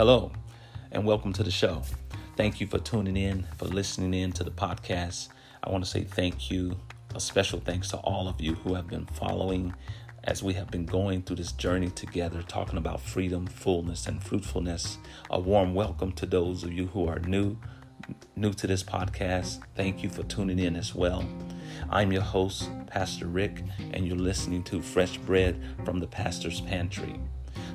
Hello, and welcome to the show. Thank you for tuning in, for listening in to the podcast. I want to say thank you, a special thanks to all of you who have been following as we have been going through this journey together, talking about freedom, fullness, and fruitfulness. A warm welcome to those of you who are new, new to this podcast. Thank you for tuning in as well. I'm your host, Pastor Rick, and you're listening to Fresh Bread from the Pastor's Pantry.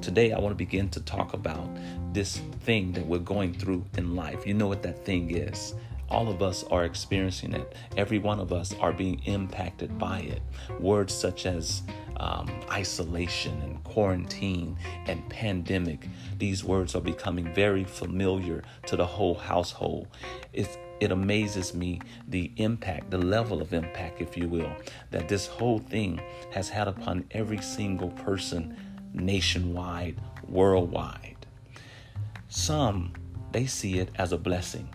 Today, I want to begin to talk about this thing that we're going through in life. You know what that thing is. All of us are experiencing it. Every one of us are being impacted by it. Words such as um, isolation and quarantine and pandemic, these words are becoming very familiar to the whole household. It's it amazes me the impact, the level of impact, if you will, that this whole thing has had upon every single person nationwide, worldwide. Some, they see it as a blessing.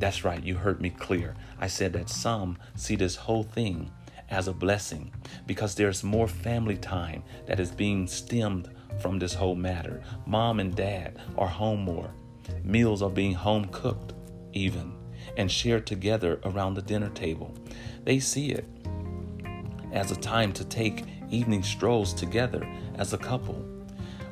That's right, you heard me clear. I said that some see this whole thing as a blessing because there's more family time that is being stemmed from this whole matter. Mom and dad are home more. Meals are being home cooked, even, and shared together around the dinner table. They see it as a time to take evening strolls together as a couple.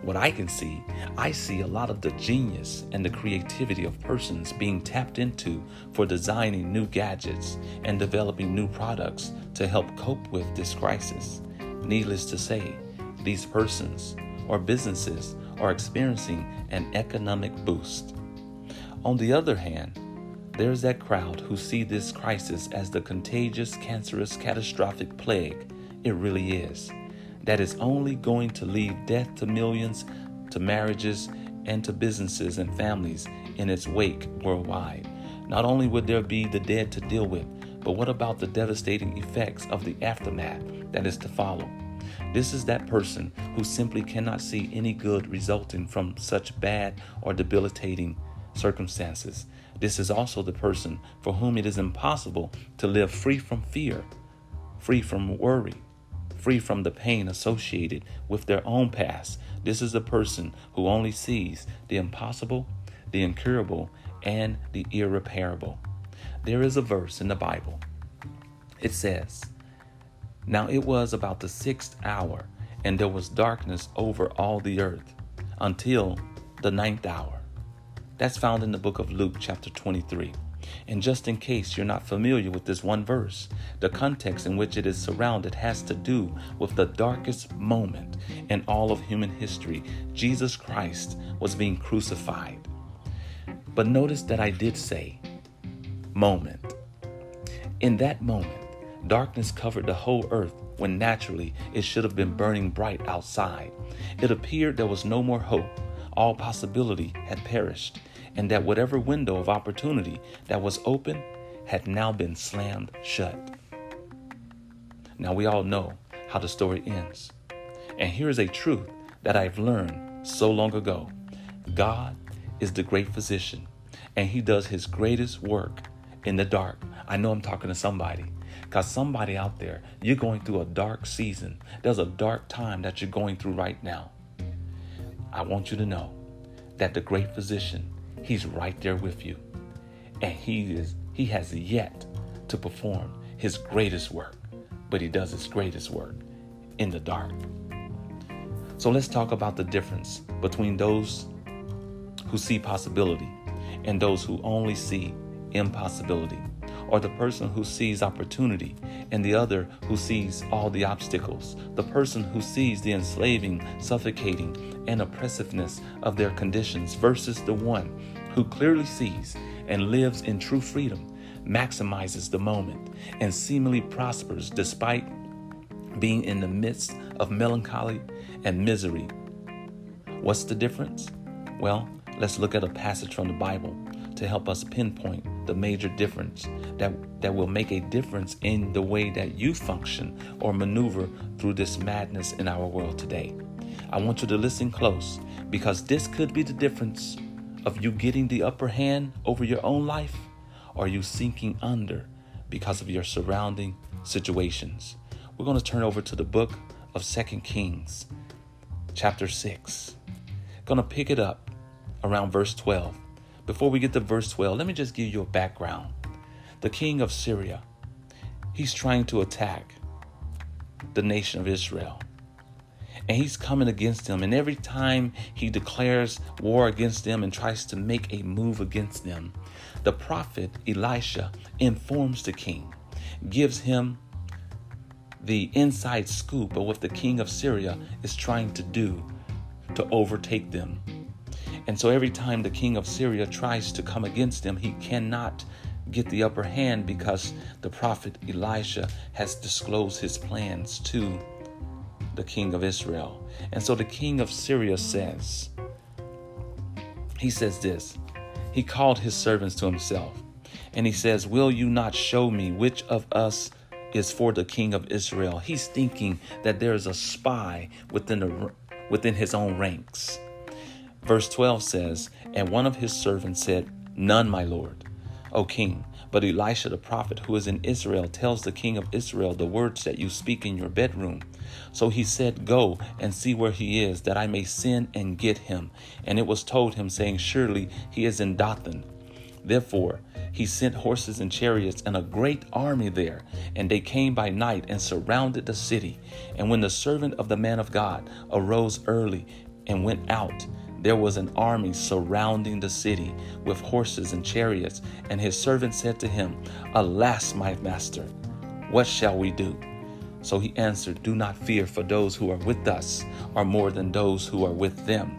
What I can see, I see a lot of the genius and the creativity of persons being tapped into for designing new gadgets and developing new products to help cope with this crisis. Needless to say, these persons or businesses are experiencing an economic boost. On the other hand, there's that crowd who see this crisis as the contagious, cancerous, catastrophic plague it really is that is only going to leave death to millions, to marriages, and to businesses and families in its wake worldwide. Not only would there be the dead to deal with, but what about the devastating effects of the aftermath that is to follow? This is that person who simply cannot see any good resulting from such bad or debilitating circumstances. This is also the person for whom it is impossible to live free from fear, free from worry, free from the pain associated with their own past. This is a person who only sees the impossible, the incurable, and the irreparable. There is a verse in the Bible. It says, Now it was about the sixth hour, and there was darkness over all the earth until the ninth hour. That's found in the book of Luke, chapter 23. And just in case you're not familiar with this one verse, the context in which it is surrounded has to do with the darkest moment in all of human history. Jesus Christ was being crucified. But notice that I did say moment. In that moment, darkness covered the whole earth when naturally it should have been burning bright outside. It appeared there was no more hope. All possibility had perished and that whatever window of opportunity that was open had now been slammed shut. Now, we all know how the story ends. And here is a truth that I've learned so long ago God is the great physician, and He does His greatest work in the dark. I know I'm talking to somebody. Because somebody out there, you're going through a dark season. There's a dark time that you're going through right now. I want you to know that the great physician He's right there with you. And he is he has yet to perform his greatest work, but he does his greatest work in the dark. So let's talk about the difference between those who see possibility and those who only see impossibility, or the person who sees opportunity and the other who sees all the obstacles, the person who sees the enslaving, suffocating, and oppressiveness of their conditions versus the one who clearly sees and lives in true freedom, maximizes the moment, and seemingly prospers despite being in the midst of melancholy and misery. What's the difference? Well, let's look at a passage from the Bible to help us pinpoint the major difference that, that will make a difference in the way that you function or maneuver through this madness in our world today. I want you to listen close because this could be the difference of you getting the upper hand over your own life or you sinking under because of your surrounding situations. We're going to turn over to the book of Second Kings, chapter 6. Going to pick it up around verse 12. Before we get to verse 12, let me just give you a background. The king of Syria, he's trying to attack the nation of Israel. And he's coming against them. And every time he declares war against them and tries to make a move against them, the prophet Elisha informs the king, gives him the inside scoop of what the king of Syria is trying to do to overtake them. And so every time the king of Syria tries to come against them, he cannot get the upper hand because the prophet Elisha has disclosed his plans to the king of Israel. And so the king of Syria says, he says this, he called his servants to himself, and he says, Will you not show me which of us is for the king of Israel? He's thinking that there is a spy within, the, within his own ranks. Verse 12 says, And one of his servants said, None, my lord, O king. But Elisha the prophet, who is in Israel, tells the king of Israel the words that you speak in your bedroom. So he said, Go and see where he is, that I may send and get him. And it was told him, saying, Surely he is in Dothan. Therefore, he sent horses and chariots and a great army there, and they came by night and surrounded the city. And when the servant of the man of God arose early and went out, there was an army surrounding the city with horses and chariots. And his servant said to him, Alas, my master, what shall we do? So he answered, Do not fear, for those who are with us are more than those who are with them.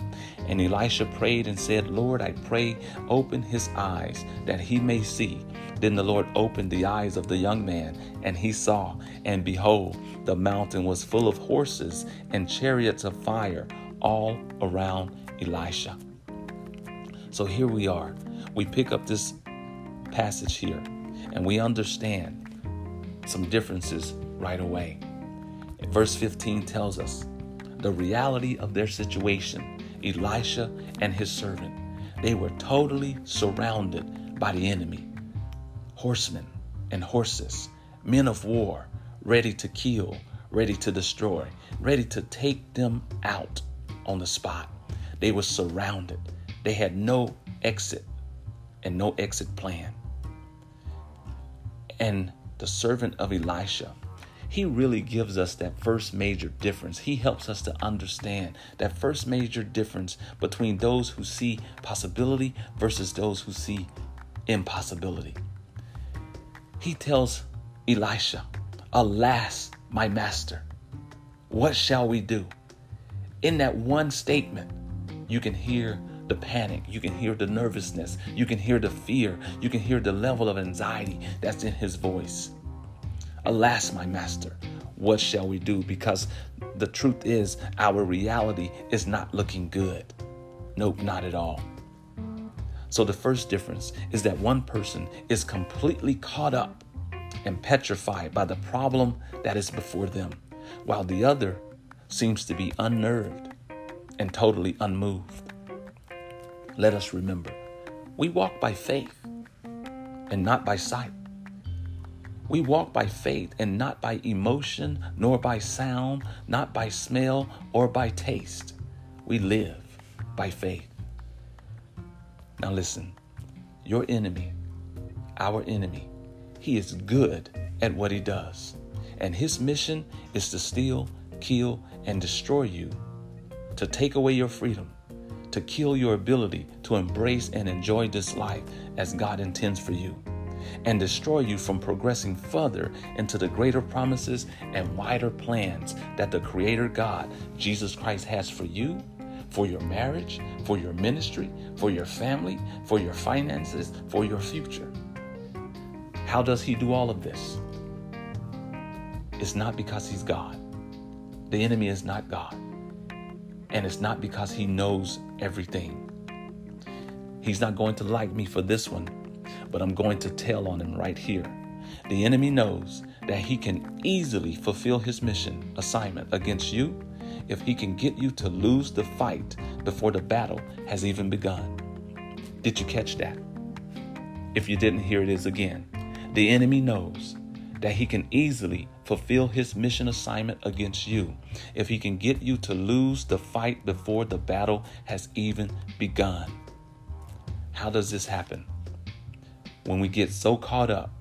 And Elisha prayed and said, Lord, I pray, open his eyes that he may see. Then the Lord opened the eyes of the young man, and he saw, and behold, the mountain was full of horses and chariots of fire all around Elisha. So here we are. We pick up this passage here and we understand some differences right away. Verse 15 tells us the reality of their situation. Elisha and his servant, they were totally surrounded by the enemy. Horsemen and horses, men of war, ready to kill, ready to destroy, ready to take them out on the spot. They were surrounded. They had no exit and no exit plan. And the servant of Elisha, he really gives us that first major difference. He helps us to understand that first major difference between those who see possibility versus those who see impossibility. He tells Elisha, Alas, my master, what shall we do? In that one statement, you can hear the panic. You can hear the nervousness. You can hear the fear. You can hear the level of anxiety that's in his voice. Alas, my master, what shall we do? Because the truth is, our reality is not looking good. Nope, not at all. So, the first difference is that one person is completely caught up and petrified by the problem that is before them, while the other seems to be unnerved and totally unmoved. Let us remember we walk by faith and not by sight. We walk by faith and not by emotion, nor by sound, not by smell or by taste. We live by faith. Now, listen your enemy, our enemy, he is good at what he does. And his mission is to steal, kill, and destroy you to take away your freedom, to kill your ability to embrace and enjoy this life as God intends for you, and destroy you from progressing further into the greater promises and wider plans that the Creator God, Jesus Christ, has for you, for your marriage, for your ministry, for your family, for your finances, for your future. How does He do all of this? It's not because He's God. The enemy is not God. And it's not because he knows everything. He's not going to like me for this one, but I'm going to tell on him right here. The enemy knows that he can easily fulfill his mission assignment against you if he can get you to lose the fight before the battle has even begun. Did you catch that? If you didn't, here it is again. The enemy knows that he can easily fulfill his mission assignment against you if he can get you to lose the fight before the battle has even begun. How does this happen? When we get so caught up,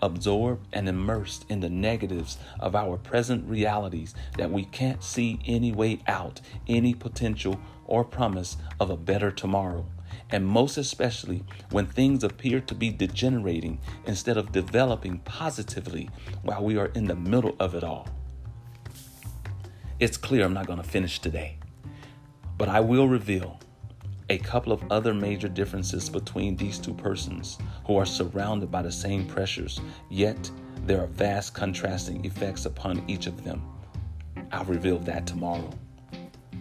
absorbed, and immersed in the negatives of our present realities that we can't see any way out, any potential or promise of a better tomorrow. And most especially when things appear to be degenerating instead of developing positively while we are in the middle of it all. It's clear I'm not going to finish today, but I will reveal a couple of other major differences between these two persons who are surrounded by the same pressures, yet there are vast contrasting effects upon each of them. I'll reveal that tomorrow.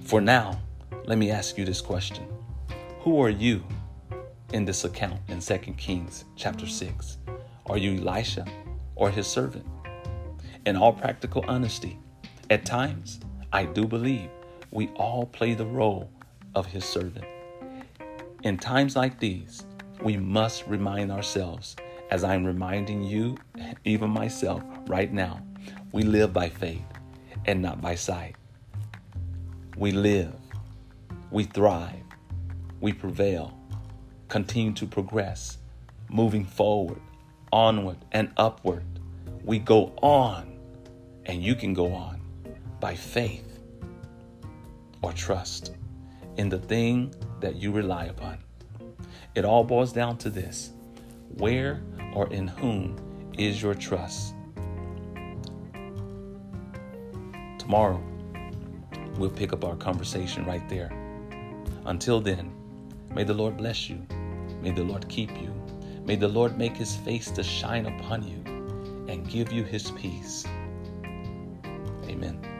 For now, let me ask you this question Who are you in this account in 2 Kings chapter 6? Are you Elisha or his servant? In all practical honesty, at times, I do believe we all play the role of his servant. In times like these, we must remind ourselves, as I'm reminding you, even myself, right now, we live by faith and not by sight. We live, we thrive, we prevail, continue to progress, moving forward, onward, and upward. We go on, and you can go on by faith or trust in the thing that you rely upon. It all boils down to this where or in whom is your trust? Tomorrow, we'll pick up our conversation right there. Until then, may the Lord bless you. May the Lord keep you. May the Lord make his face to shine upon you and give you his peace. Amen.